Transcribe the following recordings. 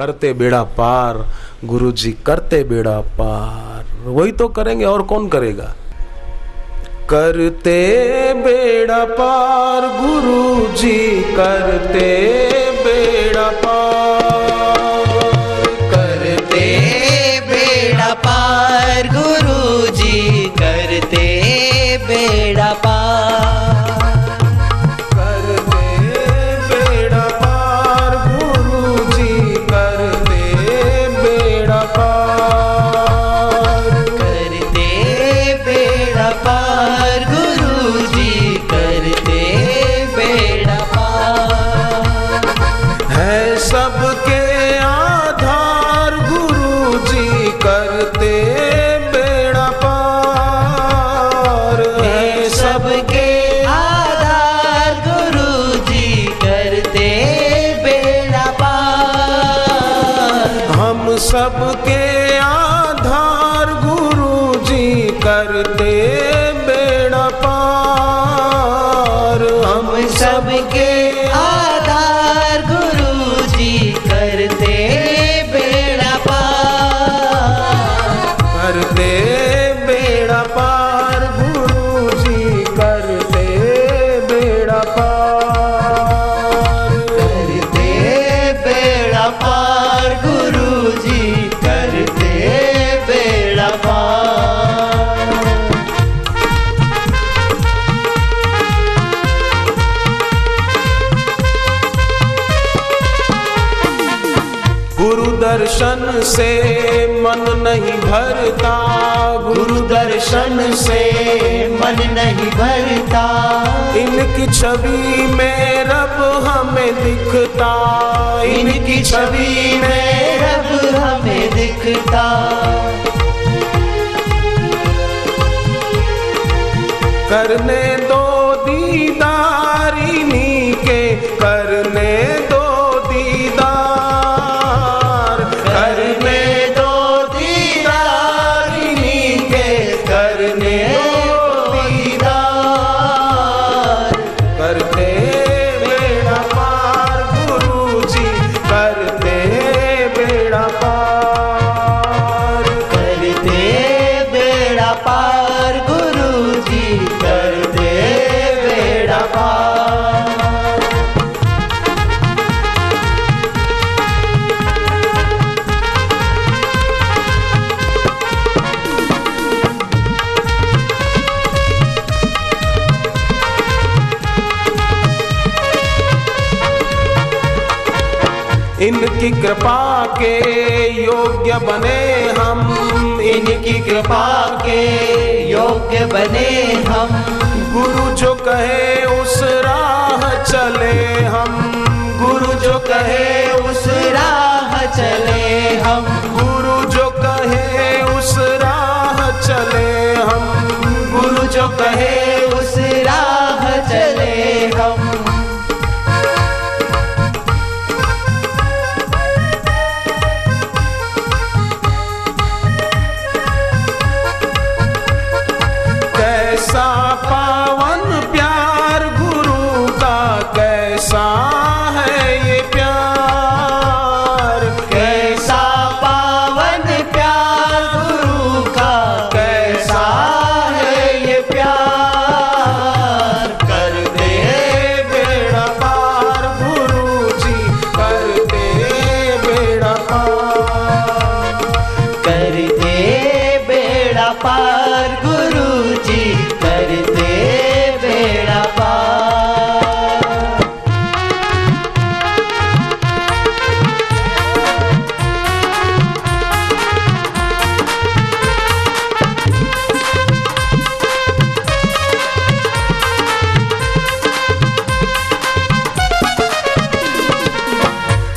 करते बेड़ा पार गुरु जी करते बेड़ा पार। वही तो करेंगे, और कौन करेगा? करते बेड़ा पार गुरु जी करते सबके आधार गुरु जी करते दर्शन से मन नहीं भरता। गुरु दर्शन से मन नहीं भरता। इनकी छवि में रब हमें दिखता। इनकी छवि में रब हमें दिखता। करने इनकी कृपा के योग्य बने हम। इनकी कृपा के योग्य बने हम। गुरु जो कहे उस राह चले हम। गुरु जो कहे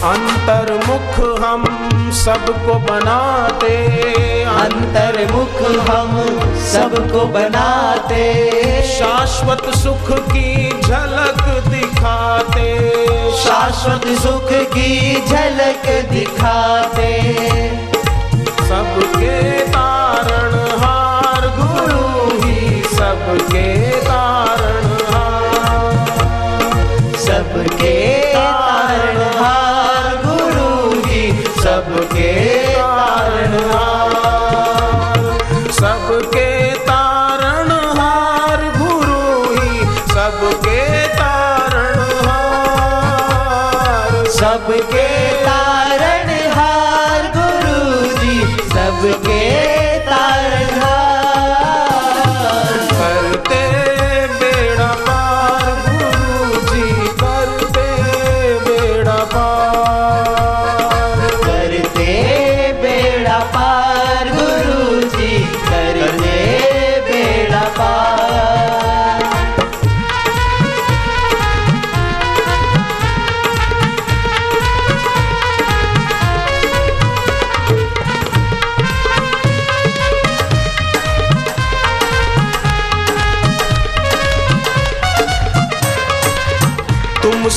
अंतर्मुख हम सबको बनाते। अंतर्मुख हम सबको बनाते। शाश्वत सुख की झलक दिखाते। शाश्वत सुख की झलक दिखाते।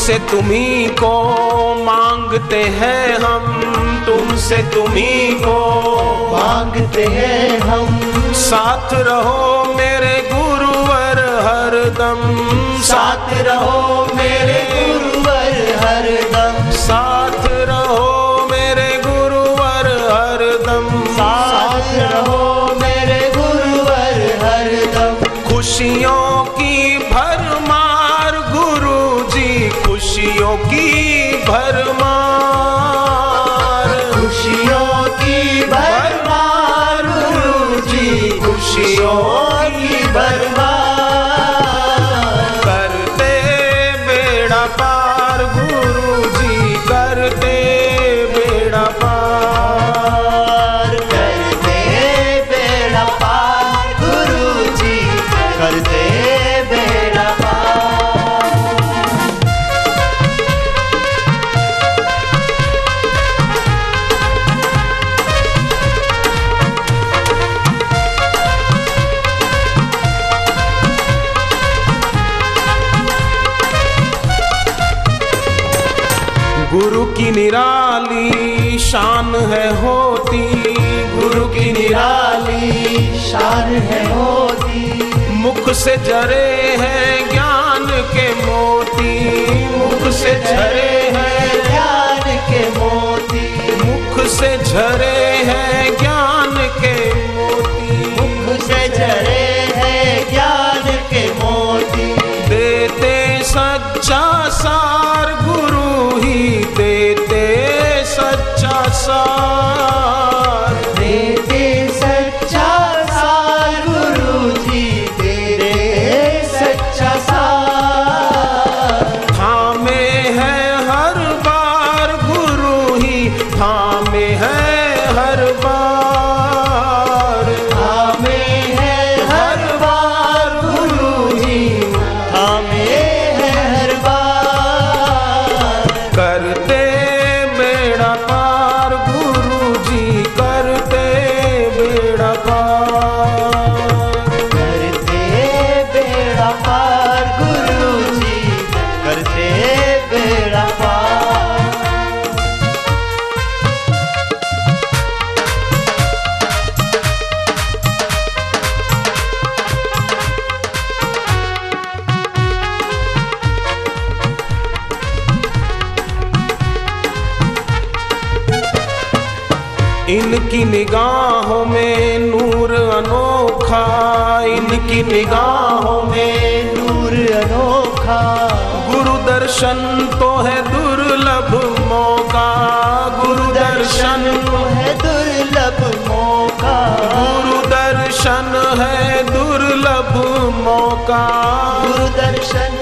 तुमसे तुम्ही को मांगते हैं हम तुमसे तुम्ही को मांगते हैं हम। साथ रहो मेरे गुरुवर हर दम साथ रहो मेरे गुरुवर हर दम साथ she गुरु की निराली शान है होती। गुरु की निराली शान है मोती मुख से जरे हैं ज्ञान के मोती। मुख से झरे हैं ज्ञान के मोती। मुख से झरे हैं ज्ञान के मोती। मुख से झरे हैं ज्ञान के मोती। देते सच्चा सार सच्चा इनकी निगाहों में नूर अनोखा इनकी निगाहों में नूर अनोखा। गुरु दर्शन तो है दुर्लभ मौका गुरु दर्शन तो है दुर्लभ मौका। गुरु दर्शन है दुर्लभ मौका। गुरु दर्शन